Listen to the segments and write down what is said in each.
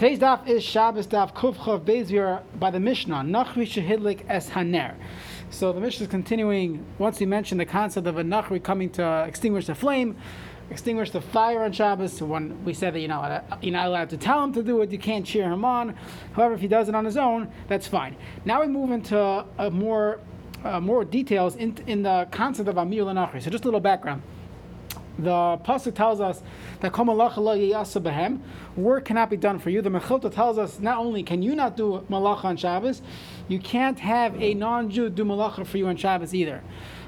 Today's daf is Shabbos daf Kufchav Bezir by the Mishnah, Nachri Shehidlik Es Haner. So the Mishnah is continuing, once we mentioned the concept of a Nachri coming to extinguish the flame, extinguish the fire on Shabbos. When we said that you're not, you're not allowed to tell him to do it, you can't cheer him on. However, if he does it on his own, that's fine. Now we move into a more, uh, more details in, in the concept of Amir Nachri. So just a little background the pasuk tells us that behem, work cannot be done for you. The Mechilta tells us not only can you not do malacha on Shabbos, you can't have a non-Jew do malacha for you on Shabbos either.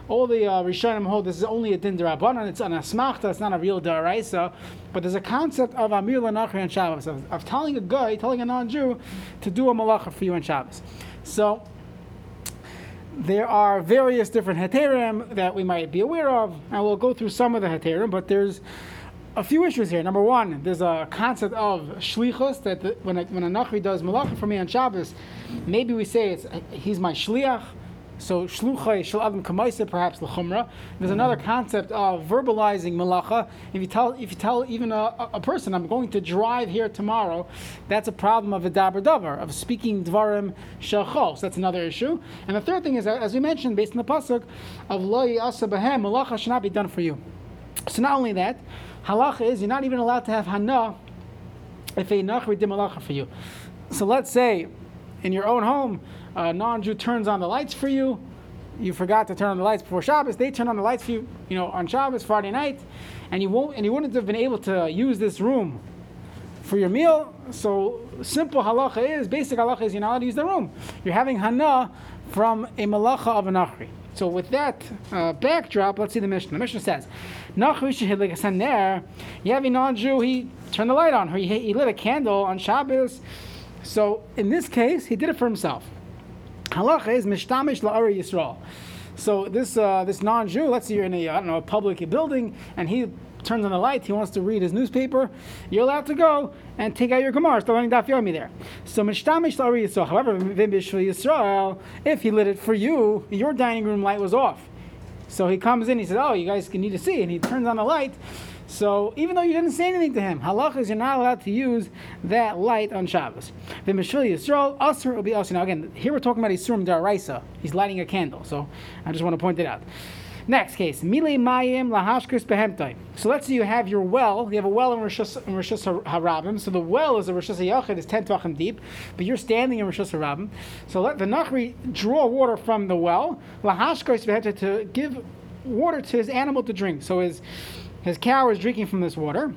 All the uh, Rishonim hold this is only a din derabanan. It's an asmachta. It's not a real daraisa. But there's a concept of amir lanachri on Shabbos of, of telling a guy, telling a non-Jew, to do a malacha for you on Shabbos. So there are various different heterim that we might be aware of, and we'll go through some of the heterim, but there's a few issues here. Number one, there's a concept of shlichus that the, when a, when a nachri does malacha for me on Shabbos, maybe we say it's he's my shliach, so shluchay shel adam kamaisa perhaps lechumra. There's another concept of verbalizing malacha. If you tell if you tell even a, a, person I'm going to drive here tomorrow, that's a problem of a dabar davar of speaking dvarim shachos. That's another issue. And the third thing is as we mentioned based on the pasuk of lo yasa behem malacha should not be done for you. So not only that, halacha is you're not even allowed to have hana if a nachri did malacha for you. So let's say in your own home a non-Jew turns on the lights for you, you forgot to turn on the lights before Shabbos. They turn on the lights for you, you know, on Shabbos, Friday night, and you won't, and you wouldn't have been able to use this room for your meal. So simple halacha is, basic halacha is you're not allowed to use the room. You're having hana from a malacha of a nachri. So with that uh, backdrop, let's see the Mishnah. The Mishnah says, Nachri like a You have a non-Jew. He turned the light on. He, he lit a candle on Shabbos. So in this case, he did it for himself. Halacha is mishtamish la'ari Yisrael. So this uh, this non-Jew, let's say you're in a I don't know a public building, and he turns on the light, he wants to read his newspaper, you're allowed to go and take out your Gemara, start learning Daf Yomi there. So mishtamish la'ari Yisrael. However, Yisrael, if he lit it for you, your dining room light was off. So he comes in, he says, "Oh, you guys need to see," and he turns on the light. So even though you didn't say anything to him, halach is you're not allowed to use that light on Shabbos. The Mishvil Yisrael, Asr will be Asr. Now again, here we're talking about Isurim Daraisa. He's lighting a candle, so I just want to point it out. Next case, Mile Mayim Lahashkris Behemtai. So let's say you have your well, you have a well in Rishus Harabim. So the well is a Rishus Yachid, is 10 tvachim deep, but you're standing in Rishus Harabim. So let the Nachri draw water from the well, Lahashkris Behemtai, to give water to his animal to drink. So his his cow is drinking from this water,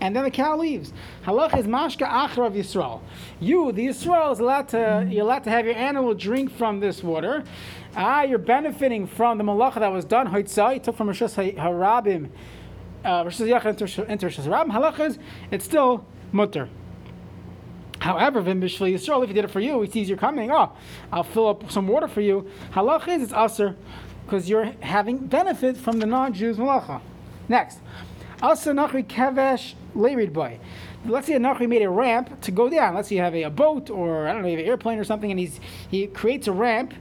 and then the cow leaves. Halach is mashka achra of Yisrael. You, the Yisrael, is allowed to you're allowed to have your animal drink from this water. Ah, you're benefiting from the malacha that was done. Hoitzah, you took from Rishas Harabim, uh, into Rishas Harabim. Halach is it's still mutter. However, Vim Yisrael, if he did it for you, he sees you're coming. Oh, I'll fill up some water for you. Halach is it's aser because you're having benefit from the non-Jews malacha. Next, also nachri kevesh leirid boy. Let's say nachri made a ramp to go down. Let's say you have a, a, boat or I don't know, you have an airplane or something, and he's he creates a ramp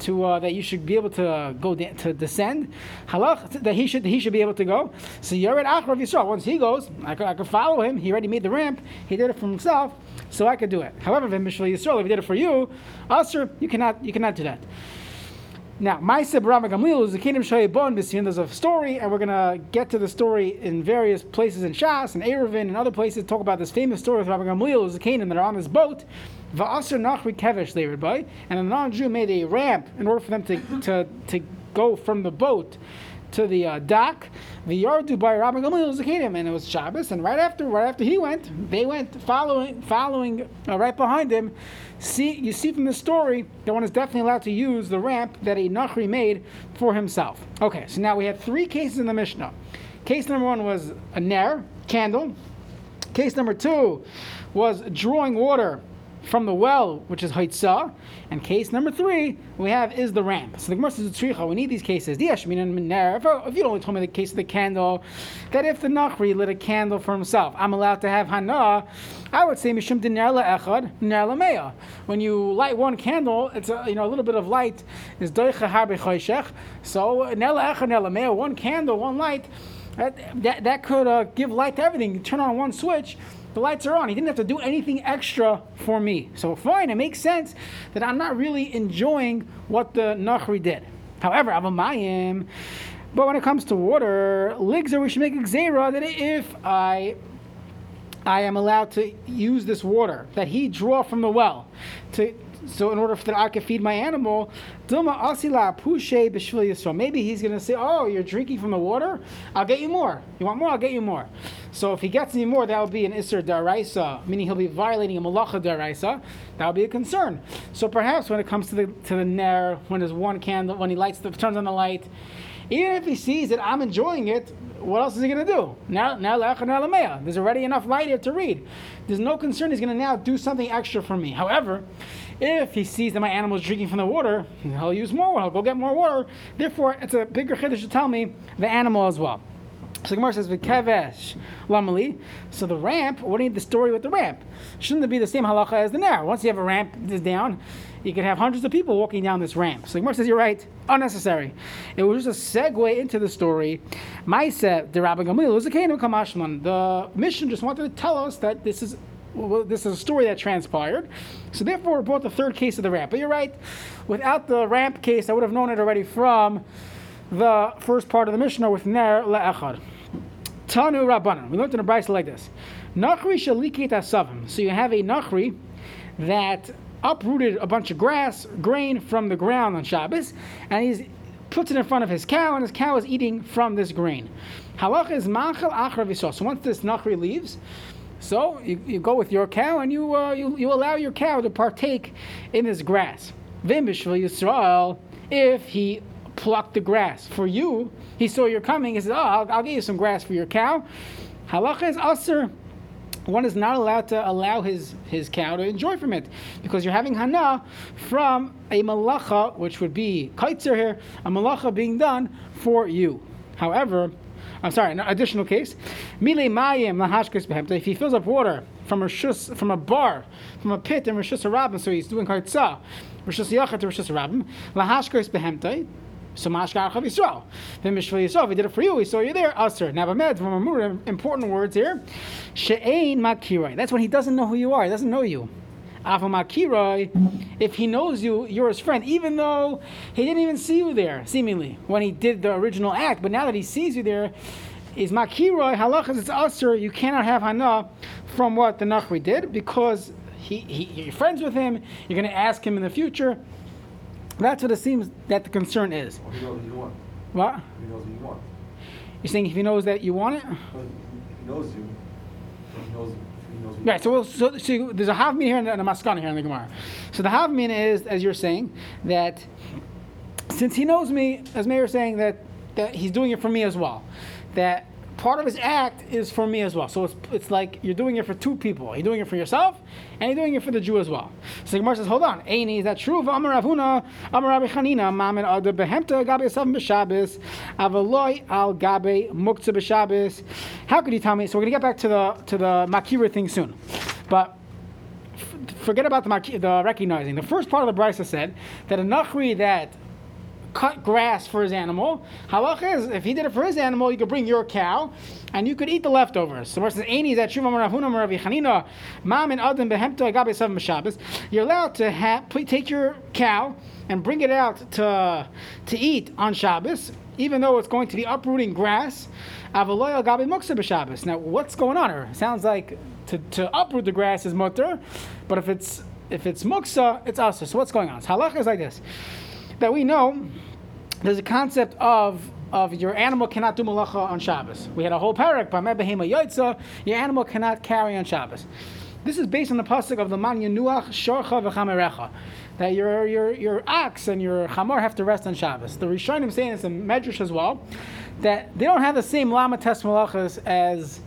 to uh, that you should be able to uh, go de- to descend. Halach that he should he should be able to go. So you're at Achrav Yisrael. Once he goes, I could, I could follow him. He already made the ramp. He did it for himself, so I could do it. However, if Yisrael, if he did it for you, Asr, you cannot you cannot do that. Now, Maisa Barama Gamliel is the kingdom Shayabon B'Siyan. There's a story, and we're going to get to the story in various places in Shas and Eruvin and other places. Talk about this famous story of Rabbi Gamliel, is the kingdom that are on this boat. Va'asr Nachri Kevesh Leirbai, and a non-Jew made a ramp in order for them to, to, to go from the boat to the uh, dock. The Yardu by Rabbi Gamliel was kingdom, and it was Shabbos. And right after, right after he went, they went following, following uh, right behind him. See, you see from the story that one is definitely allowed to use the ramp that a Nachri made for himself. Okay, so now we have three cases in the Mishnah. Case number one was a ner, candle. Case number two was drawing water from the well, which is Haitzah. And case number three we have is the ramp. So the Gemara says, We need these cases. If you'd only told me the case of the candle, that if the Nachri lit a candle for himself, I'm allowed to have Hana, I would say Mishum Echad, Meya. When you light one candle, it's a, you know, a little bit of light is. So Echad, Meya, one candle, one light. That, that, that could uh, give light to everything. You turn on one switch, The lights are on. He didn't have to do anything extra for me. So fine, it makes sense that I'm not really enjoying what the Nachri did. However, Avamayim, but when it comes to water, Ligzer, we should make Xera that if I I am allowed to use this water that he draw from the well to so in order for that I can feed my animal, maybe he's going to say, "Oh, you're drinking from the water. I'll get you more. You want more? I'll get you more." So if he gets any more, that will be an isser daraisa, meaning he'll be violating a malacha daraisa. That will be a concern. So perhaps when it comes to the to the ner, when there's one candle, when he lights the turns on the light, even if he sees that I'm enjoying it, what else is he going to do? Now, now there's already enough light here to read. There's no concern he's going to now do something extra for me. However, if he sees that my animal is drinking from the water, he'll use more water. He'll go get more water. Therefore, it's a bigger chiddush to tell me the animal as well. So Gemara says, "V'kevesh lamali." So the ramp. What do you need the story with the ramp? Shouldn't it be the same halacha as the nar? Once you have a ramp this down, you could have hundreds of people walking down this ramp. So Gemara says, "You're right. Unnecessary." It was just a segue into the story. Ma'aseh the Rabbi Gamliel was a kingdom kamashman. The mission just wanted to tell us that this is well, this is a story that transpired. So therefore, we brought the third case of the ramp. But you're right. Without the ramp case, I would have known it already from the first part of the Mishnah with Ner Le'echad. Tanu Rabbanan. We learned in a Brisa like this. Nachri shalikit asavim. So you have a Nachri that uprooted a bunch of grass, grain from the ground on Shabbos, and he puts it in front of his cow, and his cow is eating from this grain. Halach is machal achra So once this Nachri leaves, so you, you go with your cow and you, uh, you, you allow your cow to partake in this grass. Vim Yisrael, if he plucked the grass for you, he saw you're coming, he said, Oh, I'll, I'll get you some grass for your cow. Halacha is usr. One is not allowed to allow his, his cow to enjoy from it because you're having hana from a malacha, which would be kaitzer here, a malacha being done for you. However, I'm sorry, an additional case. Mile mayim lahashkes behemta. If he fills up water from a shus, from a bar, from a pit in Rishus Harabim, so he's doing kaitza, Rishus Yachid to Rishus Harabim, lahashkes behemta. So Mashkar Chav Yisrael. Then Mishvah Yisrael, we did it for you, we saw you there, Aser. Now, Bamed, important words here. She'ein Makiroi. That's when he doesn't know who you are, he doesn't know you. Afamakiroi, if he knows you, you're his friend, even though he didn't even see you there, seemingly, when he did the original act. But now that he sees you there, is makiroi halachas it's usher. You cannot have hana from what the nachri did because he, he you're friends with him. You're going to ask him in the future. That's what it seems that the concern is. Well, he knows you want. What? He knows you want. You're saying if he knows that you want it? Well, he knows you. He knows. He Right. So, we'll, so, so there's a havmin here and a maskana here in the Gemara. So the havmin is, as you're saying, that since he knows me, as Mayor saying that that he's doing it for me as well. That part of his act is for me as well. So it's, it's like you're doing it for two people. You're doing it for yourself, and you're doing it for the Jew as well. So Gemara says, hold on. Aini, is that true? Amar Ravuna, Amar Rabbi Chanina, Mamin Ada Behemta Gabe Asav B'Shabbos, Avaloi Al Gabe Muktzah B'Shabbos. How could you tell me? So we're going to get back to the, to the Makira thing soon. But forget about the, the recognizing. The first part of the Brisa said that a Nachri that cut grass for his animal. Halach is if he did it for his animal, you could bring your cow, and you could eat the leftovers. So versus Aini that Shuvam Rahuna Ravi Chanina, Mam and Adam Behemta Agabe Seven Shabbos. You're allowed to have take your cow and bring it out to to eat on Shabbos, even though it's going to be uprooting grass. Avaloy Agabe Muksa B'Shabbos. Now, what's going on here? Sounds like to, to uproot the grass is mutter, but if it's if it's muksa, it's asa. So what's going on? So halacha is like this: that we know there's a concept of of your animal cannot do malacha on Shabbos. We had a whole parak, your animal cannot carry on Shabbos. This is based on the pasuk of the Man Yenuach Shorcha v'Chamerecha, that your, your, your ox and your chamor have to rest on Shabbos. The Rishonim saying it's a medrash as well, that they don't have the same lama test malachas as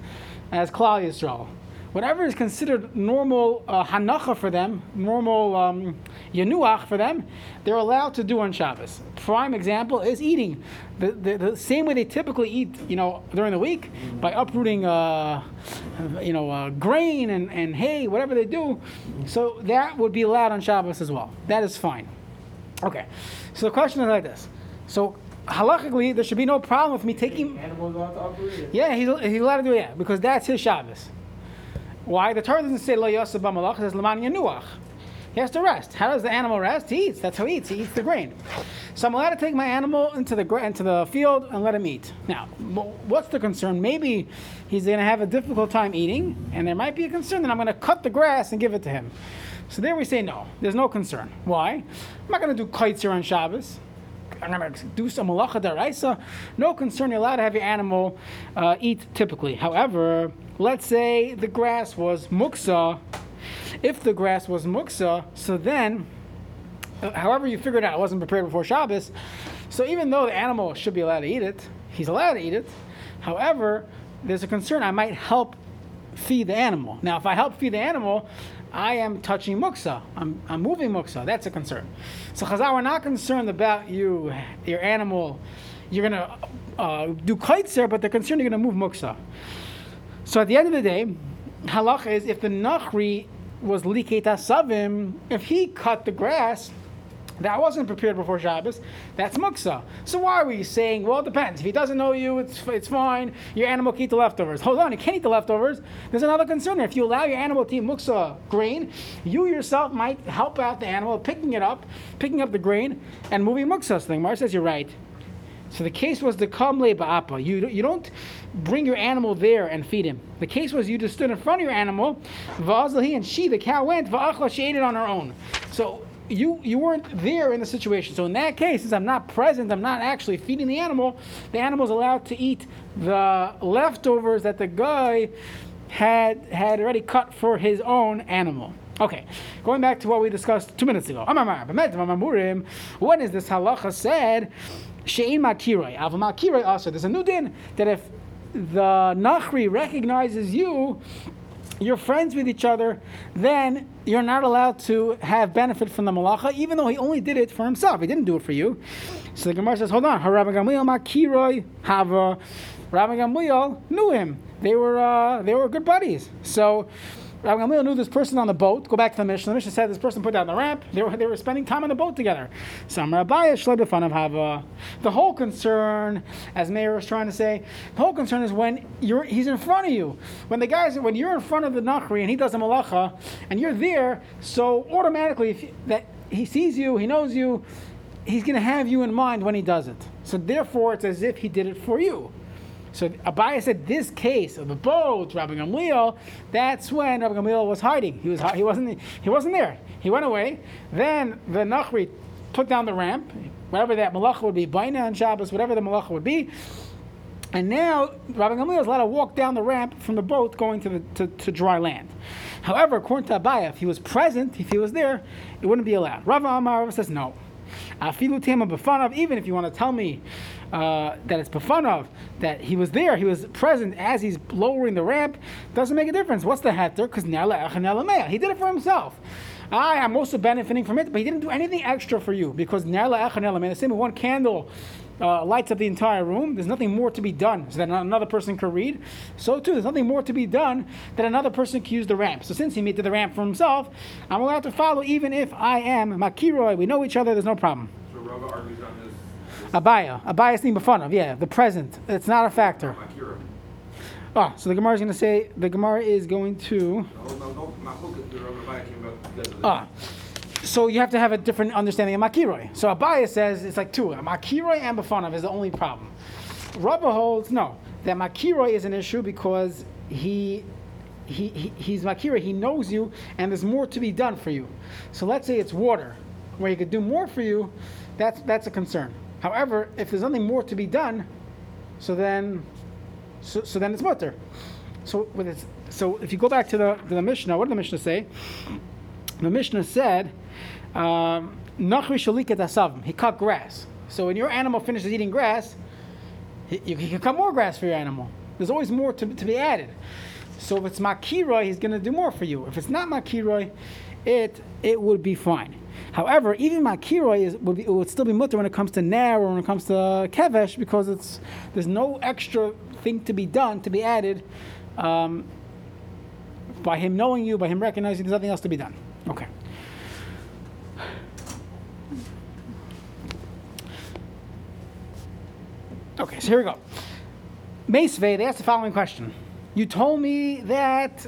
as Klal Yisrael whatever is considered normal uh, hanacha for them, normal um, yanuach for them, they're allowed to do on Shabbos. Prime example is eating. The, the, the same way they typically eat, you know, during the week, by uprooting, uh, you know, uh, grain and, and hay, whatever they do. So that would be allowed on Shabbos as well. That is fine. Okay. So the question is like this. So halachically, there should be no problem with me taking. Animals allowed to uproot. Yeah, he's, he's allowed to do it, yeah, because that's his Shabbos Why? The Torah doesn't say lo yosef b'malach, it says leman yanuach. He has to rest. How does the animal rest? He eats. That's how he eats. He eats the grain. So I'm allowed to take my animal into the into the field and let him eat. Now, what's the concern? Maybe he's going to have a difficult time eating, and there might be a concern that I'm going to cut the grass and give it to him. So there we say no. There's no concern. Why? I'm not going to do kaitzer on Shabbos. I'm going to do some malacha deraisa. No concern. You're allowed to have your animal uh, eat typically. However, let's say the grass was muksa. If the grass was muksa, so then, uh, however you figured out, it wasn't prepared before Shabbos. So even though the animal should be allowed to eat it, he's allowed to eat it. However, there's a concern. I might help feed the animal. Now, if I help feed the animal, I am touching muksa. I'm, I'm moving muksa. That's a concern. So Chazal, we're not concerned about you, your animal. You're gonna uh, do kaitzer, but they're concerned you're gonna move muksa. So at the end of the day, halacha is if the nachri was liket asavim, if he cut the grass, that wasn't prepared before Shabbos. That's muksa. So why are we saying? Well, it depends. If he doesn't know you, it's it's fine. Your animal can eat the leftovers. Hold on, he can't eat the leftovers. There's another concern. If you allow your animal to eat muksa grain, you yourself might help out the animal picking it up, picking up the grain, and moving muksa. The Gemara says you're right. So the case was the kamle ba'apa. You, you don't bring your animal there and feed him. The case was you just stood in front of your animal, va'azlahi, and she, the cow, went, va'achla, she ate it on her own. So you you weren't there in the situation. So in that case, since I'm not present, I'm not actually feeding the animal, the animal's allowed to eat the leftovers that the guy had had already cut for his own animal. Okay, going back to what we discussed two minutes ago. When is this halacha said? There's a new din that if the nachri recognizes you, you're friends with each other, then you're not allowed to have benefit from the malacha, even though he only did it for himself. He didn't do it for you. So the Gemara says, hold on. Rabbi Gamliel makiroi hava. Gamliel knew him. They were uh, they were good buddies. So. Rabbi Gamliel knew this person on the boat. Go back to the mission. The mission said this person put down the ramp. They were, they were spending time on the boat together. The whole concern, as Mayor was trying to say, the whole concern is when you're he's in front of you. When the guys, when you're in front of the Nachri and he does a malacha, and you're there, so automatically if that he sees you, he knows you, he's going to have you in mind when he does it. So therefore, it's as if he did it for you. So Abaye said this case of the boat, Rabbi Gamliel, that's when Rabbi Gamliel was hiding. He was he wasn't he wasn't there. He went away. Then the Nachri took down the ramp, whatever that malacha would be, Baina and Shabbos, whatever the malacha would be. And now Rabbi Gamliel is allowed to walk down the ramp from the boat going to, the, to, to dry land. However, according to Abaye, if he was present, if he was there, it wouldn't be allowed. Rav Amar says no. Afilu tema b'fanav, even if you want to tell me uh, that it's b'fanav, that he was there, he was present as he's lowering the ramp, doesn't make a difference. What's the heter? Because he did it for himself. I am also benefiting from it, but he didn't do anything extra for you because the same one candle uh, lights up the entire room. There's nothing more to be done so that another person could read. So too, there's nothing more to be done that another person can use the ramp. So since he made the ramp for himself, I'm allowed to follow even if I am makiroi. We know each other. There's no problem. So Rava argues on. Abaye, Abaye is of. Yeah, the present. It's not a factor. Oh, so the Gemara is going to say the Gemara is going to. Ah, so you have to have a different understanding of makiroi. So Abaye says it's like two. Makiroi and bafanav is the only problem. Rava holds no that makiroi is an issue because he. He, he, he's makira, he knows you, and there's more to be done for you. So let's say it's water, where he could do more for you, that's, that's a concern. However, if there's nothing more to be done, so then, so, so then it's mutter. So, with it's, so if you go back to the, to the Mishnah, what did the Mishnah say? The Mishnah said, um. He cut grass. So when your animal finishes eating grass, you, can cut more grass for your animal. There's always more to, to be added. So if it's makiroi, he's going to do more for you. If it's not makiroi, it it would be fine. However, even makiroi is would be, would still be mutter when it comes to ner or when it comes to kevesh because it's there's no extra thing to be done to be added um, by him knowing you, by him recognizing there's nothing else to be done. Okay. Okay, so here we go. Mesve, they asked the following question. You told me that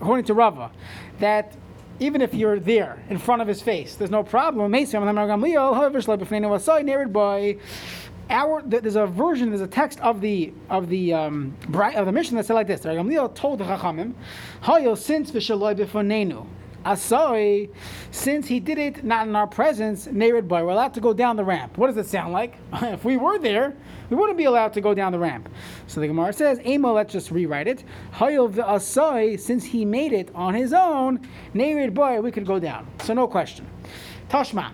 according to Rava, that even if you're there in front of his face, there's no problem. Our there's a version, there's a text of the of the um, of the mission that said like this. Gamliel told the Chachamim, "Hayo since v'shaloi b'fonenu." Asoi, since he did it not in our presence, Nerid boy, we're allowed to go down the ramp. What does it sound like? if we were there, we wouldn't be allowed to go down the ramp. So the Gemara says, Emo, let's just rewrite it. Hayil Asoi, since he made it on his own, Nerid boy, we could go down. So no question. Tashma.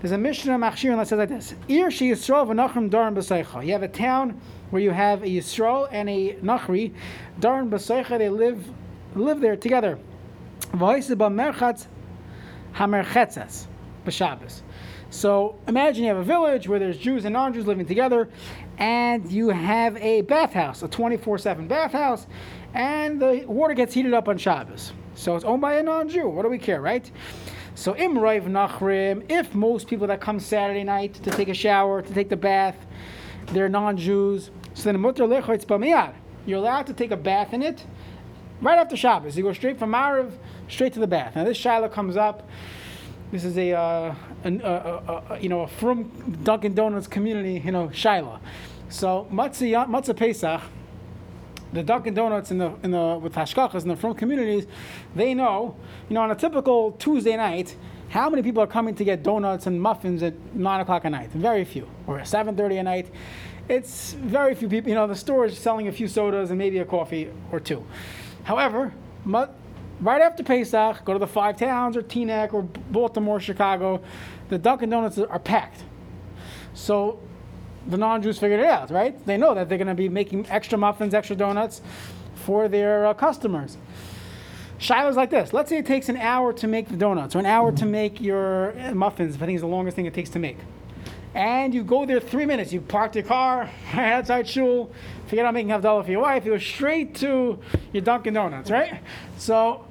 There's a Mishnah Machshir that says like this: Ir she Yisrael v'nachrim darim b'seicha. You have a town where you have a Yisrael and a Nachri, darim b'seicha. They live live there together. So imagine you have a village where there's Jews and non-Jews living together, and you have a bathhouse, a 24/7 bathhouse, and the water gets heated up on Shabbos. So it's owned by a non-Jew. What do we care, right? So imrayv nachrim, if most people that come Saturday night to take a shower, to take the bath, they're non-Jews, so then mutter lechotz b'miyad. You're allowed to take a bath in it right after Shabbos. You go straight from Mariv straight to the bath. Now this Shiloh comes up. This is a, uh, you know, a from Dunkin' Donuts community, you know, Shiloh. So matzah, matzah Pesach, the Dunkin' Donuts in the in the with hashkachas in the from communities, they know, you know, on a typical Tuesday night, how many people are coming to get donuts and muffins at nine o'clock at night? Very few. Or at seven thirty at night. It's very few people. You know, the store is selling a few sodas and maybe a coffee or two. However, right after Pesach, go to the five towns or Teaneck or Baltimore, Chicago, the Dunkin' Donuts are packed. So the non-Jews figured it out, right? They know that they're going to be making extra muffins, extra donuts for their uh, customers. Shiloh's like this. Let's say it takes an hour to make the donuts or an hour to make your uh, muffins, I think it's the longest thing it takes to make. And you go there three minutes. You park your car outside shul, forget about making Havdalah for your wife, you go straight to your Dunkin' Donuts, right? So,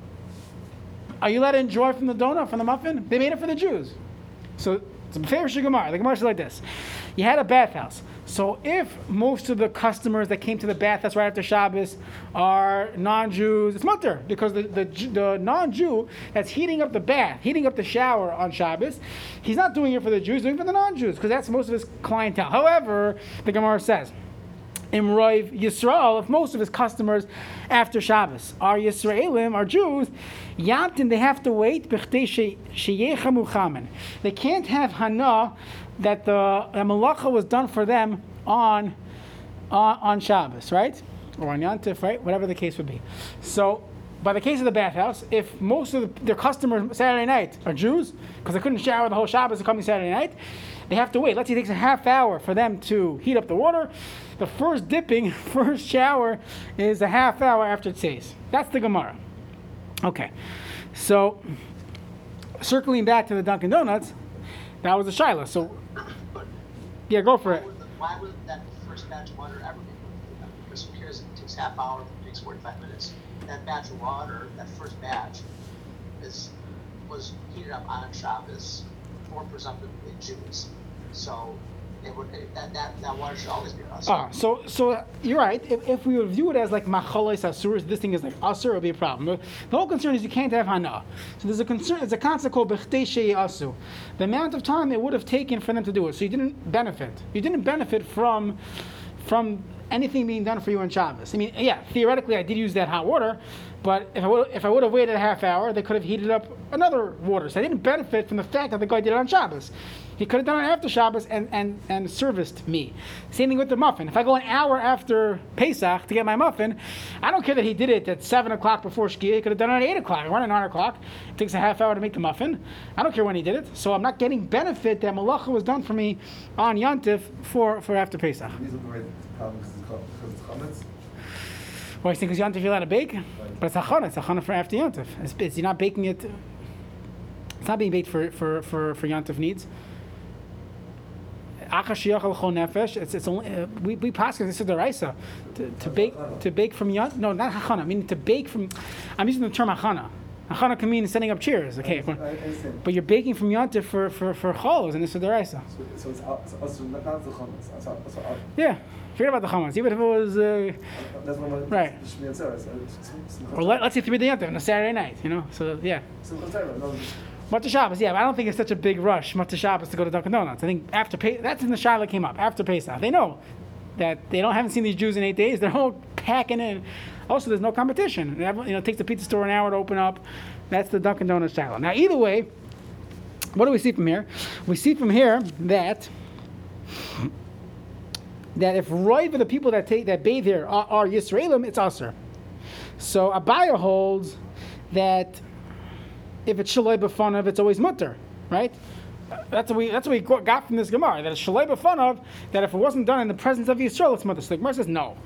are you allowed to enjoy from the donut, from the muffin? They made it for the Jews. So, it's a favorite Gemara. The Gemara is like this you had a bathhouse. So if most of the customers that came to the bathhouse right after Shabbos are non-Jews, it's mutter because the, the, the non-Jew that's heating up the bath, heating up the shower on Shabbos, he's not doing it for the Jews, doing it for the non-Jews because that's most of his clientele. However, the Gemara says. Imroiv Yisrael, if most of his customers after Shabbos are Yisraelim, are Jews, Yamtin, they have to wait. They can't have Hana that the, the malacha was done for them on, on, on Shabbos, right? Or on Yantif, right? Whatever the case would be. So, by the case of the bathhouse, if most of the, their customers Saturday night are Jews, because they couldn't shower the whole Shabbos coming Saturday night, they have to wait. Let's say it takes a half hour for them to heat up the water. The first dipping, first shower is a half hour after says. That's the Gemara. Okay, so circling back to the Dunkin' Donuts, that was the Shiloh. So yeah, go for it. Why would that first batch of water ever be Because who cares it takes half hour, it takes 45 minutes? That batch of water, that first batch, is was heated up on Shabbos for presumptively Jews. So it, that, that, that water should always be us. Ah, so so you're right. If, if we would view it as like macholis asuras, this thing is like asur, it would be a problem. The whole concern is you can't have hana. So there's a concern. It's a concept called b'chtei asu. The amount of time it would have taken for them to do it, so you didn't benefit. You didn't benefit from from anything being done for you on Shabbos. I mean, yeah, theoretically, I did use that hot water, but if I would, if I would have waited a half hour, they could have heated up another water. So I didn't benefit from the fact that the guy did it on Shabbos. He could have done it after Shabbos and, and, and serviced me. Same thing with the muffin. If I go an hour after Pesach to get my muffin, I don't care that he did it at 7 o'clock before Shkia. He could have done it at 8 o'clock or at 9 o'clock. It takes a half hour to make the muffin. I don't care when he did it. So I'm not getting benefit that malacha was done for me on Yantif for, for after Pesach. Well, I think because Yantif you're allowed to bake, but it's chana. It's chana for after Yantif. It's, it's, you're not baking it. It's not being baked for for for, for Yantif needs. It's it's only uh, we we pass this is the raisa to, to bake to bake from yant. No, not hachana. I mean to bake from. I'm using the term hachana. A Hanukkah means setting up chairs. Okay, but, you're baking from Yontif for for for cholos, and this is deraisa. So, so it's also not, the chametz. So, so, out. Yeah, forget about the chametz. Even if it was, uh, That's what my Right. The Shmir Tzara. So, it's- it's- or let, let's say three the Yontif on a Saturday night. You know, so yeah. Matzah Shabbos, yeah, but I don't think it's such a big rush, Matzah Shabbos, to go to Dunkin' Donuts. I think after that's when the Shiloh came up, after Pesach. They know that they don't haven't seen these Jews in eight days. They're all packing in. Also, there's no competition. You know, it takes the pizza store an hour to open up. That's the Dunkin' Donuts Shiloh. Now, either way, what do we see from here? We see from here that that if right for the people that take that bathe here are, are Yisraelim, it's usher. So Abaye holds that if it's shalei b'fanav, it's always mutter, right? That's what we that's what we got- from this Gemara that it's shalei b'fanav that if it wasn't done in the presence of Yisrael, it's mutter. So the Gemara says no.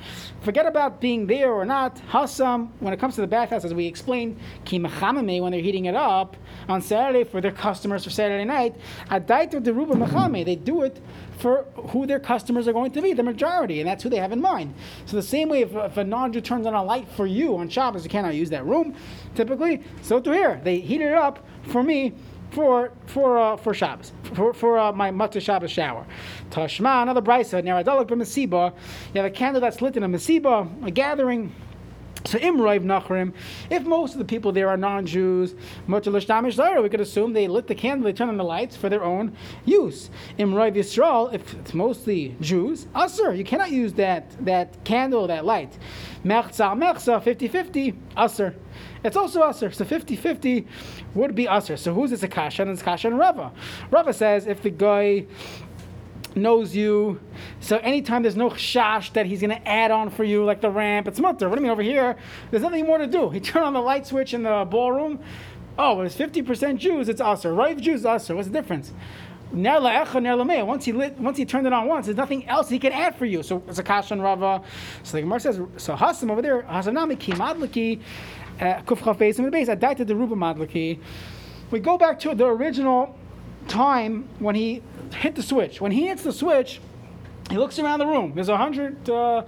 Forget about being there or not. Hasam, when it comes to the bathhouse, as we explained, kimachamame when they're heating it up on Saturday for their customers for Saturday night, adaitu deruba mechame. They do it for who their customers are going to be, the majority, and that's who they have in mind. So the same way, if, if a non-Jew turns on a light for you on Shabbos, you cannot use that room, typically. So to here, they heat it up for me for for uh, for Shabbos, for for uh, my Matzah Shabbos shower. Tashma, another brisa, b'mesiba. You have a candle that's lit in a mesiba, a gathering. So imraiv nachrim, if most of the people there are non-Jews, we could assume they lit the candle, they turned on the lights for their own use. Imraiv Yisrael, if it's mostly Jews, asr, you cannot use that that candle, that light. Mechza mechza, 50-50, asr. It's also asr. So 50-50 would be asr. So who's this a kasha? And it's kasha and Rava. Rava says if the guy knows you. So anytime there's no shash that he's going to add on for you, like the ramp, it's mutter. What do you mean over here? There's nothing more to do. He turned on the light switch in the ballroom. Oh, it's 50% Jews, it's usher. Right Jews, usher. What's the difference? Once he lit, once he turned it on once, there's nothing else he can add for you. So it's a kasha and rava. So the Gemara says, so hasam over there, hasanami ki madliki, uh, kuf the base. Adaita the ruba madliki. We go back to the original time when he hit the switch. When he hits the switch, he looks around the room. There's 100, uh,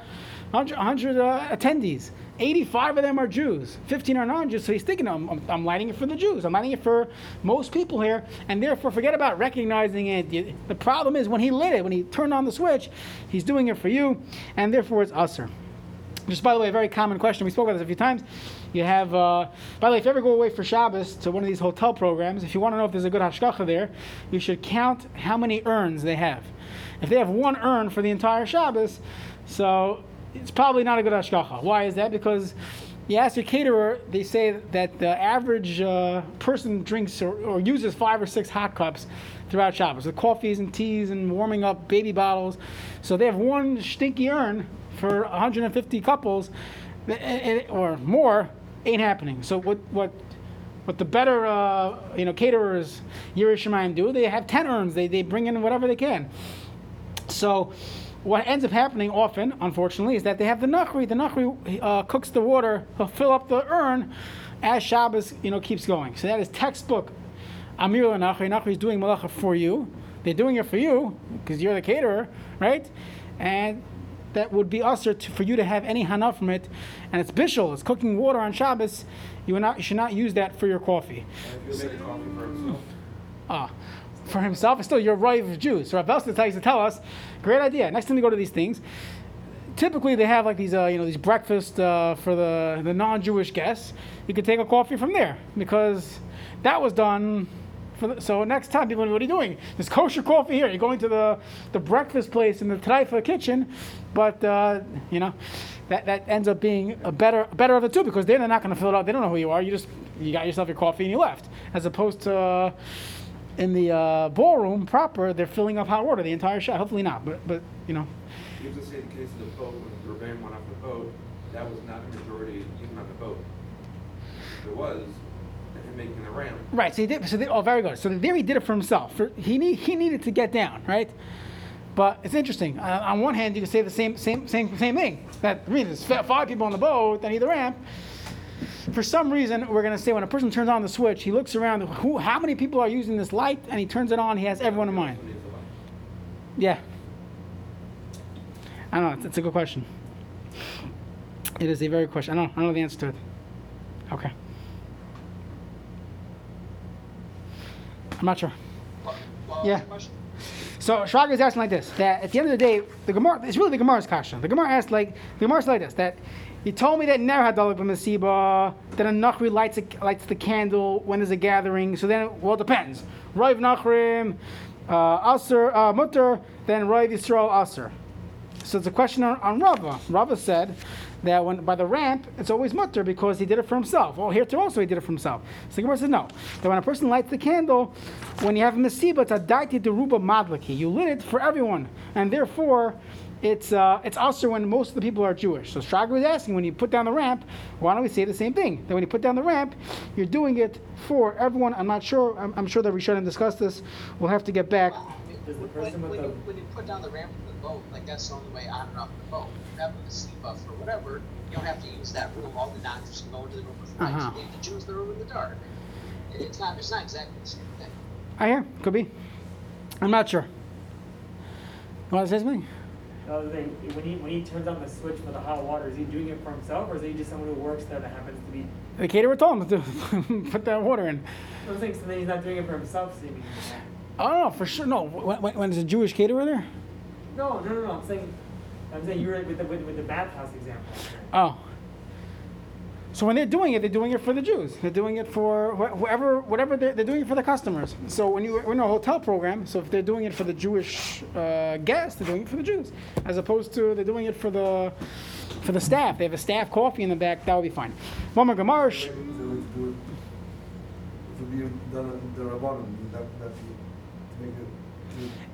100, 100 uh, attendees. 85 of them are Jews. 15 are non-Jews. So he's thinking, I'm, I'm- lighting it for the Jews. I'm lighting it for most people here. And therefore, forget about recognizing it. The- The problem is when he lit it, when he turned on the switch, he's doing it for you. And therefore, it's usher. Just by the way, a very common question. We spoke about this a few times. You have, uh, by the way, if you ever go away for Shabbos to one of these hotel programs, if you want to know if there's a good hashgacha there, you should count how many urns they have. If they have one urn for the entire Shabbos, so it's probably not a good hashgacha. Why is that? Because you ask your caterer, they say that the average uh, person drinks or, or uses five or six hot cups throughout Shabbos, with coffees and teas and warming up baby bottles. So they have one stinky urn for 150 couples, or more, ain't happening. So what what what the better uh, you know caterers Yerushalayim do? They have 10 urns. They they bring in whatever they can. So what ends up happening often, unfortunately, is that they have the nachri. The nachri uh, cooks the water, he'll fill up the urn as Shabbos you know keeps going. So that is textbook. Amir nachri. Nachri is doing malacha for you. They're doing it for you because you're the caterer, right? And that would be usher to, for you to have any hana from it. And it's bishul. It's cooking water on Shabbos. You, not, you should not use that for your coffee. You're coffee for himself, Ah, for himself, it's still your right of Jews. So Rav Elster tells to tell us, great idea. Next time we go to these things, typically they have like these, uh, you know, these breakfast uh, for the, the non-Jewish guests. You could take a coffee from there because that was done. The, so next time, people, what are you doing? There's kosher coffee here. You're going to the, the breakfast place in the Traifa kitchen, but uh, you know. That, that ends up being a better better of the two because then they're not going to fill it out. They don't know who you are. You just you got yourself your coffee and you left, as opposed to uh, in the uh, ballroom proper, they're filling up hot water the entire shot. Hopefully not, but but you know, You to say the case of the boat, when the Rebbeim went off the boat, that was not a majority even on the boat. There was, making the ramp, right? So he did. So they, oh, very good. So there he did it for himself. For, he need, he needed to get down, right? But it's interesting. Uh, on one hand, you can say the same same same same thing. That I mean, there's five people on the boat that need the ramp. For some reason, we're going to say when a person turns on the switch, he looks around. Who? How many people are using this light? And he turns it on. He has everyone in mind. somebody needs to like. Yeah. I don't know. It's, it's a good question. It is a very question. I don't, I don't know the answer to it. Okay. I'm not sure. Yeah. So Shraga is asking like this: that at the end of the day, the Gemara, it's really the Gemara's question. The Gemara asked like the Gemara's like this: that he told me that never had dalek b'masiba, that a nachri lights a, lights the candle when there's a gathering. So then, well, it depends. Rav nachrim, uh, aser uh, mutter, then Rav Yisrael aser. So it's a question on, on Rava. Rava said that when by the ramp, it's always mutter because he did it for himself. Well, here too also he did it for himself. So the Gemara says no. That when a person lights the candle, when you have a mesiba, it's a daiti deruba madliki. You lit it for everyone, and therefore. It's uh, it's also when most of the people are Jewish. So Shraga was asking when you put down the ramp, why don't we say the same thing? That when you put down the ramp, you're doing it for everyone. I'm not sure. I'm, I'm sure that we shouldn't discuss this. We'll have to get back. Does the When, with when the- you, when you put down the ramp from the boat, like that's the only way on and off the boat. If you have a seatbelt or whatever, you don't have to use that room. All the doctors can go into the room with lights. Uh-huh. You leave the Jews in the room in the dark. It's not. It's not exactly the same thing. I hear. Could be. I'm not sure. You want to say something? The other thing, when he, when he turns on the switch for the hot water, is he doing it for himself or is he just someone who works there that happens to be? The caterer told him to put that water in. I was thinking, so then he's not doing it for himself, seemingly. I don't know for sure. No, when, when, when there's a Jewish caterer there. No, no, no, no. I'm saying, I'm saying you were with the with, with the bathhouse example. Oh. So when they're doing it, they're doing it for the Jews. They're doing it for wh- whoever, whatever they're, they're doing it for the customers. So when you we're in a hotel program, so if they're doing it for the Jewish uh, guests, they're doing it for the Jews, as opposed to they're doing it for the for the staff. They have a staff coffee in the back. That would be fine. Mama Gamarsh.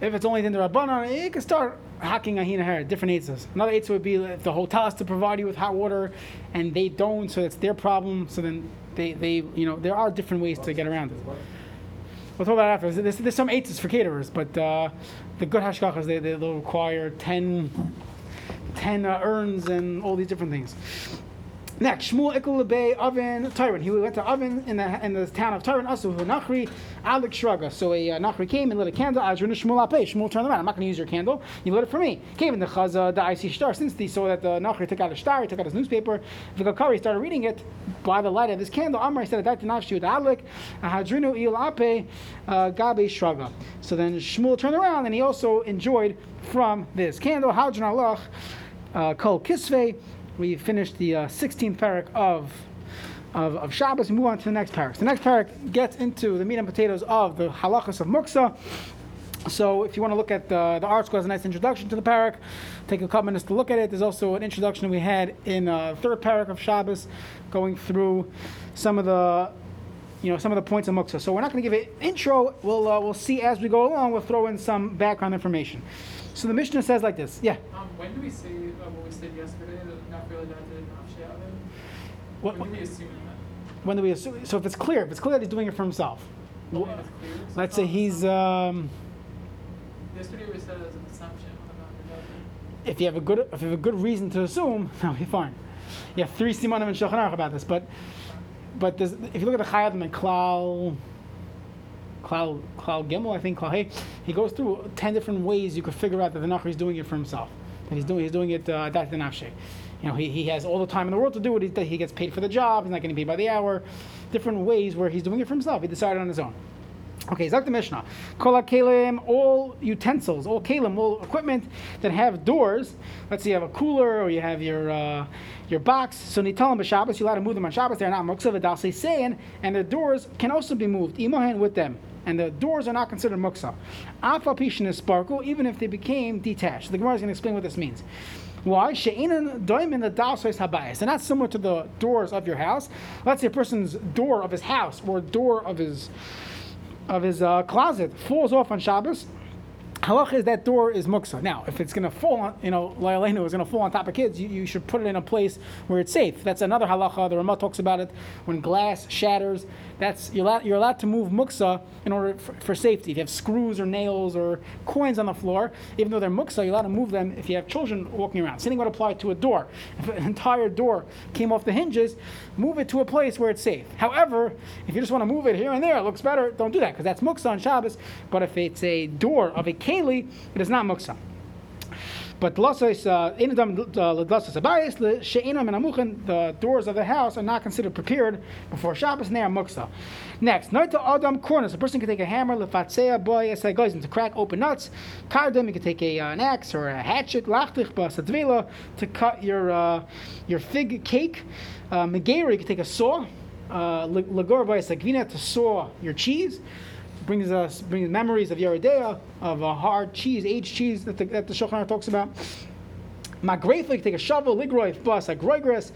If it's only in the Rabbanon, you can start hacking a hina hair, different eitzahs. Another eitzah would be if the hotel has to provide you with hot water and they don't, so it's their problem. So then they, they you know, there are different ways to get around it. We'll talk about it after. There's, there's some eitzahs for caterers, but uh, the good hashgachas, they, they'll require 10, 10 uh, urns and all these different things. Next, Shmuel Ikul Oven Tyron. He went to Oven in the in the town of Tyron. Also, Nachri Alik Shraga. So a uh, Nachri came and lit a candle. Azrun Shmuel Apei. Shmuel turned around. I'm not going to use your candle. You lit it for me. Came in the Chaza the IC star. Since he saw that the Nachri took out a star, he took out his newspaper. The Vikakari started reading it by the light of this candle. Amr said that Nafshi the Alik Hadrinu Il Ape uh, Gabe Shraga. So then Shmuel turned around and he also enjoyed from this candle. Hadran Allah uh, Kol Kisvei. We finished the uh, 16th parak of, of, of Shabbos. We move on to the next parak. The next parak gets into the meat and potatoes of the halachas of Muksa. So if you want to look at the, the article as a nice introduction to the parak, take a couple minutes to look at it. There's also an introduction we had in uh, third parak of Shabbos, going through some of the you know some of the points of muksa. So we're not going to give an intro. We'll uh, we'll see as we go along. We'll throw in some background information. So the Mishnah says like this. Yeah. Um, when do we say uh, what we said yesterday that not really that did not? What, When do we assume that? when do we assume? So if it's clear, if it's clear that he's doing it for himself, if it's clear. So let's say he's um, Yesterday we said it as an assumption if you have a good if you have a good reason to assume, that'll be fine. You have three simanim and Shulchan Aruch about this, but but if you look at the Chayei Adam and Klal Klal Gimel, I think Klal Hey, he goes through ten different ways you could figure out that the Nachri is doing it for himself. That he's doing he's doing it uh, the. You know, he, he has all the time in the world to do it. He, he gets paid for the job. He's not getting paid by the hour. Different ways where he's doing it for himself. He decided on his own. Okay, Zak the Mishnah. Kol kalim, all utensils, all kalim, all equipment that have doors. Let's say you have a cooler or you have your uh, your box. So nitalim b'Shabbos, you're allowed to move them on Shabbos. They're not muksa v'dal saying, and the doors can also be moved imahen with them. And the doors are not considered muksa. Alpha pishin is sparkle, even if they became detached. The Gemara is going to explain what this means. Why? They're not similar to the doors of your house. Let's say a person's door of his house or door of his of his uh, closet. Falls off on Shabbos, halacha is that door is muksa. Now, if it's going to fall on, you know, Lailenu is going to fall on top of kids, you, you should put it in a place where it's safe. That's another halacha. The Ramah talks about it when glass shatters. That's you're allowed, you're allowed to move muksa in order for, for safety. If you have screws or nails or coins on the floor, even though they're muksa, you're allowed to move them if you have children walking around. Same thing would apply to a door. If an entire door came off the hinges, move it to a place where it's safe. However, if you just want to move it here and there, it looks better, don't do that because that's muksa on Shabbos. But if it's a door of a keli, it is not muksa. But uh, amuchen, the doors of the house are not considered prepared before Shabbos, and they are muksa. Next, noita adam corners. A person can take a hammer, lefatzea boy esay to crack open nuts. Kardem, you can take a, uh, an axe or a hatchet, lachtich basadvela, to cut your uh, your fig cake. Uh, you can take a saw. Uh, Lagor to saw your cheese brings us brings memories of Yeridea, of a hard cheese, aged cheese that the, that the Shulchan talks about. My Magrefa, take a shovel, ligroif, bus, agroigres,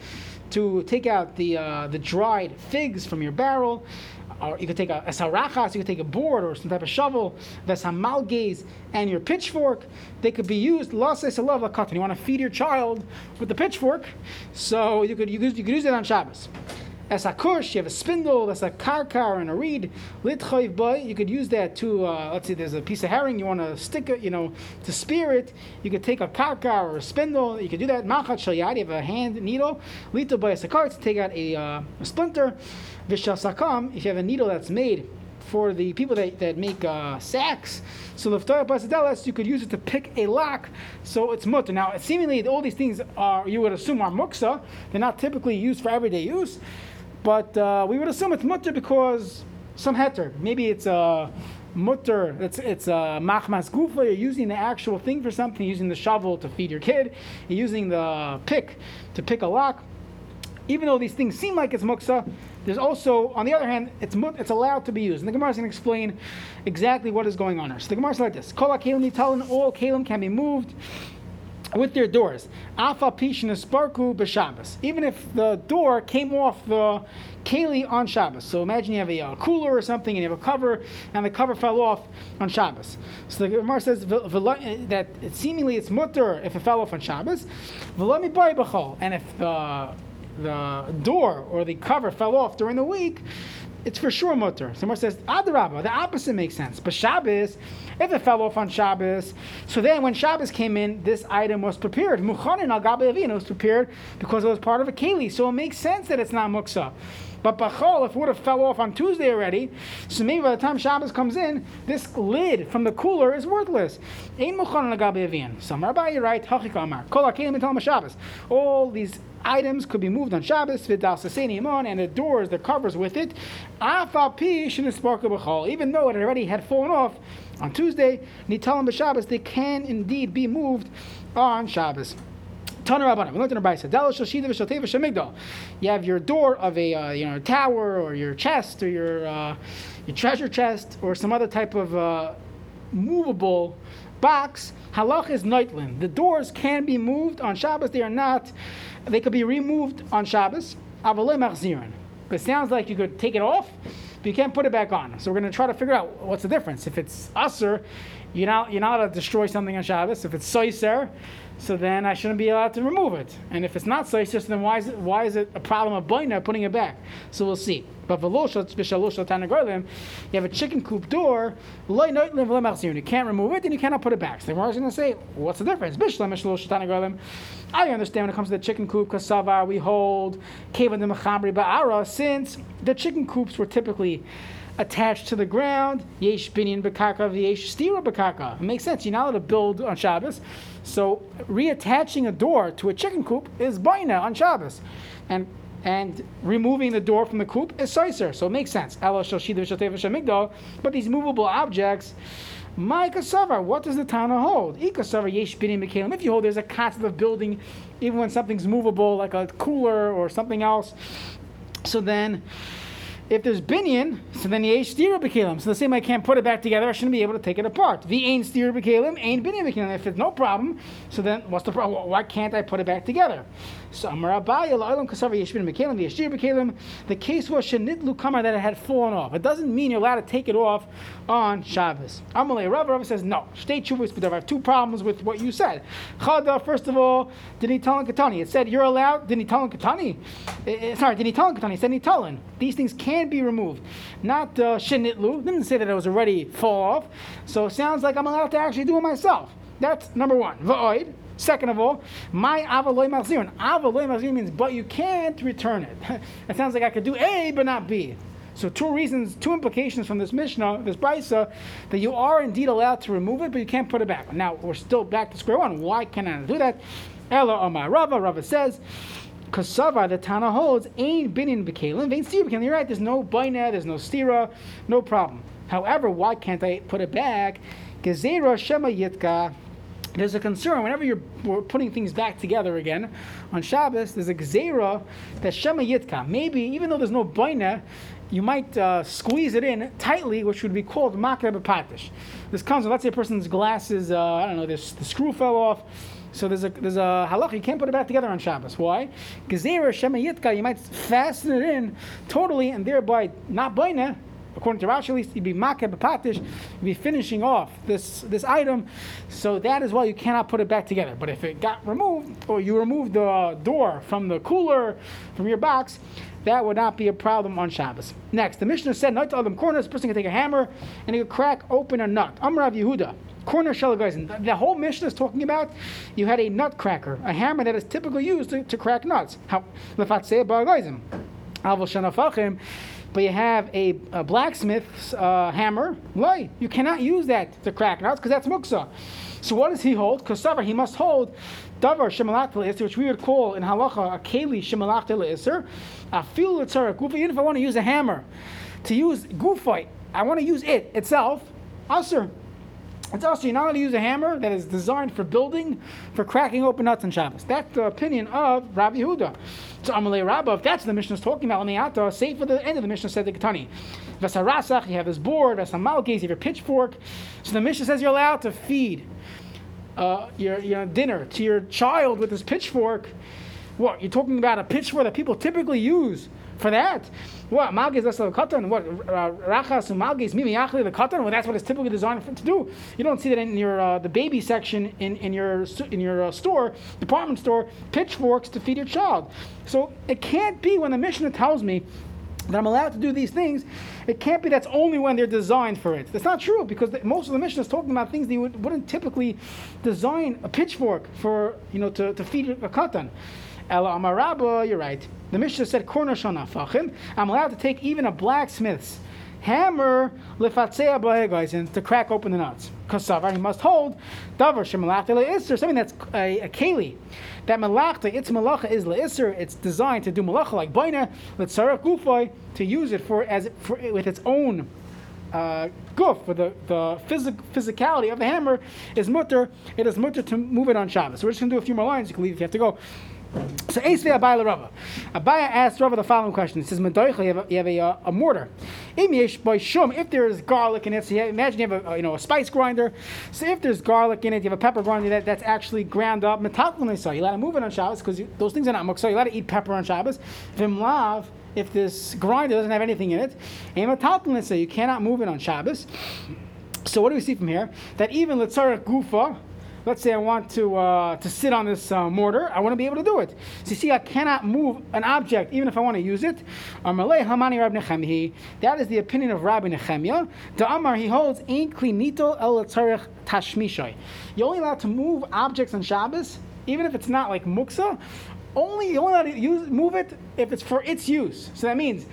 to take out the uh, the dried figs from your barrel. Or you could take a, a sarachas, you could take a board or some type of shovel, vesamalgaze, and your pitchfork. They could be used, lase salava cotton. You want to feed your child with the pitchfork, so you could, you could, you could use it on Shabbos. As a kush, you have a spindle, that's a karkar and a reed. Litchayv boy, you could use that to, uh, let's say there's a piece of herring, you want to stick it, you know, to spear it. You could take a karkar or a spindle, you could do that. Machat shalyad, you have a hand needle. Lito boy, a sakar, to take out a, uh, a splinter. Vishal sakam, if you have a needle that's made for the people that, that make uh, sacks. So pasadelas, you could use it to pick a lock, so it's mutter. Now, seemingly, all these things are you would assume are muksa. They're not typically used for everyday use. But uh, we would assume it's mutter because some heter. Maybe it's a mutter. It's it's a machmas gufa. You're using the actual thing for something. You're using the shovel to feed your kid. You're using the pick to pick a lock. Even though these things seem like it's muksa, there's also, on the other hand, it's it's allowed to be used. And the Gemara is going to explain exactly what is going on here. So the Gemara is like this: Kol kalim all kalim can be moved with their doors. Alpha pishin sparku b'Shabbos. Even if the door came off the keli on Shabbos. So imagine you have a, uh, cooler or something and you have a cover, and the cover fell off on Shabbos. So the Gemara says that seemingly it's mutter if it fell off on Shabbos. And if the the door or the cover fell off during the week, it's for sure mutter. Someone says, Adarabba, the opposite makes sense. But Shabbos, if it fell off on Shabbos, so then when Shabbos came in, this item was prepared. Muchanin al Gabi was prepared because it was part of a keli. So it makes sense that it's not muksa. But Bachol, if it would have fell off on Tuesday already, so maybe by the time Shabbos comes in, this lid from the cooler is worthless. Ein Muchanin al Gabi Some Rabbi, you're right. Hachik Kol HaKelim Shabbos. All these items could be moved on Shabbos, and the doors, the covers with it, even though it already had fallen off on Tuesday, Nitalim b'Shabbos, they can indeed be moved on Shabbos. You have your door of a uh, you know tower or your chest or your uh, your treasure chest or some other type of uh, movable box. Halach is nightland. The doors can be moved on Shabbos. They are not they could be removed on Shabbos. It sounds like you could take it off, but you can't put it back on. So we're going to try to figure out what's the difference. If it's usr, you're not you're not allowed to destroy something on Shabbos. If it's soiser, so then I shouldn't be allowed to remove it. And if it's not soiser, then why is it why is it a problem of boina putting it back? So we'll see. But you have a chicken coop door, you can't remove it and you cannot put it back. So the is going to say, what's the difference? I understand when it comes to the chicken coop, kasavar, we hold since the chicken coops were typically attached to the ground. Yesh binyan bekaka, yesh stira bekaka. It makes sense. You're not allowed to build on Shabbos. So reattaching a door to a chicken coop is baina on Shabbos. And and removing the door from the coop is soiser, so it makes sense. But these movable objects, my what does the Tana hold? If you hold there's a concept of building, even when something's movable, like a cooler or something else, so then if there's binyan, so then the yesh stira b'kelim. So the same I can't put it back together, I shouldn't be able to take it apart. The ain't stira b'kelim, ain't binyan b'kelim. If it's no problem, so then what's the problem? Why can't I put it back together? So Amar Abaye la'olam kasav yeshbin b'kelim v'yeshir b'kelim. The case was shenitlu kamar that it had fallen off. It doesn't mean you're allowed to take it off on Shabbos. Amalei Rav Rav says no. State chuvas but I have two problems with what you said. Chada first of all, did he tell Katani? It said you're allowed. Did he tell Katani? Eh, eh, sorry, did he tell Katani? It said tell These things can be removed. Not uh, shenitlu. Didn't say that it was already fall off. So it sounds like I'm allowed to actually do it myself. That's number one. Va'oid. Second of all, my avaloy machzirin. Avaloy machzirin means, but you can't return it. it sounds like I could do A but not B. So two reasons, two implications from this Mishnah, this Brisa, that you are indeed allowed to remove it, but you can't put it back. Now we're still back to square one. Why can I do that? Ella Amar Rava, Rava says, Kasava, the Tana holds, ain't binin bekalim, ain't stira bekalim. You're right, there's no baina, there's no stira, no problem. However, why can't I put it back? Gezerah Shema Yitka. There's a concern whenever you're putting things back together again on Shabbos. There's a gzera that Shema Yitka. Maybe even though there's no baina, you might uh, squeeze it in tightly, which would be called b'patish. This comes let's say a person's glasses, uh, I don't know, this, the screw fell off. So there's a there's a halach you can't put it back together on Shabbos. Why? Gezerah Shema Yitka. You might fasten it in totally and thereby not baina according to Rashi at least, you'd be makeh b'patish, you'd be finishing off this this item. So that is why you cannot put it back together. But if it got removed, or you removed the door from the cooler from your box, that would not be a problem on Shabbos. Next, the Mishnah said, "Not to all them corners. A person can take a hammer and he could crack open a nut." Amrav Yehuda. Corner shalagazin. The, the whole Mishnah is talking about you had a nutcracker, a hammer that is typically used to, to crack nuts. How lefatzeh but you have a, a blacksmith's uh, hammer, why? You cannot use that to crack nuts because that's muksa. So what does he hold? Kosavar, he must hold davar shemalach le'isr, which we would call in halacha a keli shemalach le'isr. A fil gufa. Even if I want to use a hammer to use gufite, I want to use it itself. Asr. It's also you're not allowed to use a hammer that is designed for building, for cracking open nuts on Shabbos. That's the opinion of Rabbi Yehuda. So Amalei Rabbah, if that's the Mishnah is talking about, Lamiata, say for the end of the Mishnah said the Ketani. Vesarasach, you have this board, Vesamalkes, you have your pitchfork. So the Mishnah says you're allowed to feed uh, your, your dinner to your child with this pitchfork. What, you're talking about a pitchfork that people typically use for that? What malgis that's the katan? What rachas and malgis mimi achli the katan? Well, that's what it's typically designed for, to do. You don't see that in your uh, the baby section in in your in your uh, store, department store, pitchforks to feed your child. So it can't be when the Mishnah tells me that I'm allowed to do these things, it can't be that's only when they're designed for it. That's not true because the, most of the Mishnah is talking about things they would, wouldn't typically design a pitchfork for, you know, to, to feed a katan. Ella Amarabba, you're right. The Mishnah said corner fachim. I'm allowed to take even a blacksmith's hammer lefatzea b'hegaisin to crack open the nuts. Kasavar, he must hold davar shemalachta le'isr, something that's a, a keli. That malachta, its malacha is le'isr. It's designed to do malacha like baina letzarach gufay to use it for as for, with its own uh, guf, for the, the physic, physicality of the hammer is mutter. It is mutter to move it on Shabbos. So we're just going to do a few more lines. You can leave if you have to go. So Esvei Abai Rava. Abaye asked Rava the following question. He says, "Medoicha, you have a, you have a, uh, a mortar. If there is garlic in it, so you have, imagine you have a, you know a spice grinder. So if there's garlic in it, you have a pepper grinder that, that's actually ground up. So you let it move it on Shabbos because those things are not muksa. You let it eat pepper on Shabbos. Vimlav, if this grinder doesn't have anything in it, and you cannot move it on Shabbos. So what do we see from here? That even letzarach gufa let's say I want to, uh, to sit on this uh, mortar, I want to be able to do it. So you see, I cannot move an object even if I want to use it. That is the opinion of Rabbi Nechemia. The Amar, he holds, ain't klinito el. You're only allowed to move objects on Shabbos, even if it's not like muksa, only, you're only allowed to use, move it if it's for its use. So that means,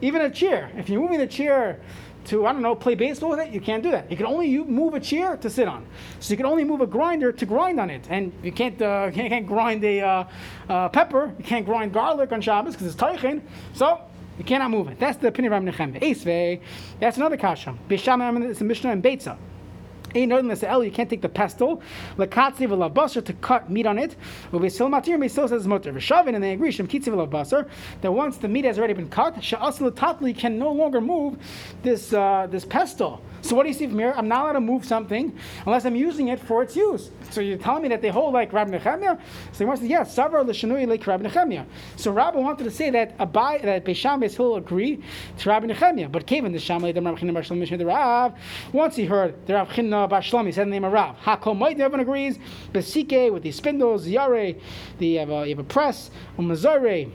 even a chair, if you're moving the chair to I don't know play baseball with it. You can't do that. You can only move a chair to sit on. So you can only move a grinder to grind on it, and you can't uh, can't, can't, grind a uh, uh, pepper. You can't grind garlic on Shabbos because it's teichin. So you cannot move it. That's the opinion of Rabbi Nechem. That's another kasha. Bisham it's a Mishnah and Beitza. Ain't nothing that's El, you can't take the pestle, lekatzi v'labasar to cut meat on it. Uvesil matir mesil says mutter. V'shavin and they agree shem kitzi v'labasar that once the meat has already been cut, sha'asel tatli can no longer move this uh, this pestle. So what do you see from here? I'm not allowed to move something unless I'm using it for its use. So you're telling me that they hold like Rabbi Nechemia? So he to yes, Savar l'shanui like Rabbi Nechemia. So Rabbi wanted to say that Abai that Beisham will agree to Rabbi Nechemia, but Kevin the Shammai the Rabbi Chinna the Rav once he heard the Rav Chinna Bar he said the name of Rav. Hakol Might everyone agrees. Besike with these spindles, Yare, the you have a, you have a press, Umazare,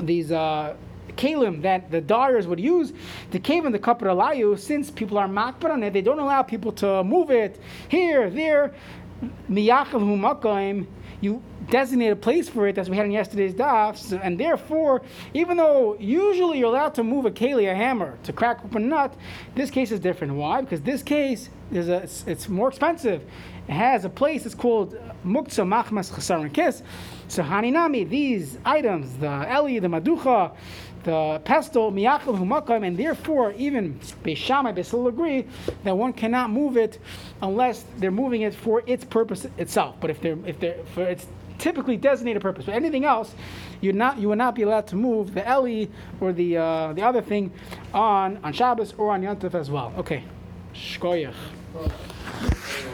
these. Uh, kalim that the dyers would use the cave in the kapar alayu, since people are makbar on it, they don't allow people to move it here, there. Miyachal humakaim, you designate a place for it, as we had in yesterday's dafs, and therefore, even though usually you're allowed to move a keli, a hammer, to crack open a nut, this case is different. Why? Because this case is a, it's, it's more expensive. It has a place. It's called muktzah machmas chasaron kiss. So haninami, these items, the eli, the maducha, the pestle, miyachal humakam, and therefore even Beishamai, Beisil agree that one cannot move it unless they're moving it for its purpose itself. But if they're if they're for its typically designated purpose, but anything else, you're not you will not be allowed to move the eli or the uh, the other thing on on Shabbos or on Yom Tov as well. Okay, shkoyach. Thank you.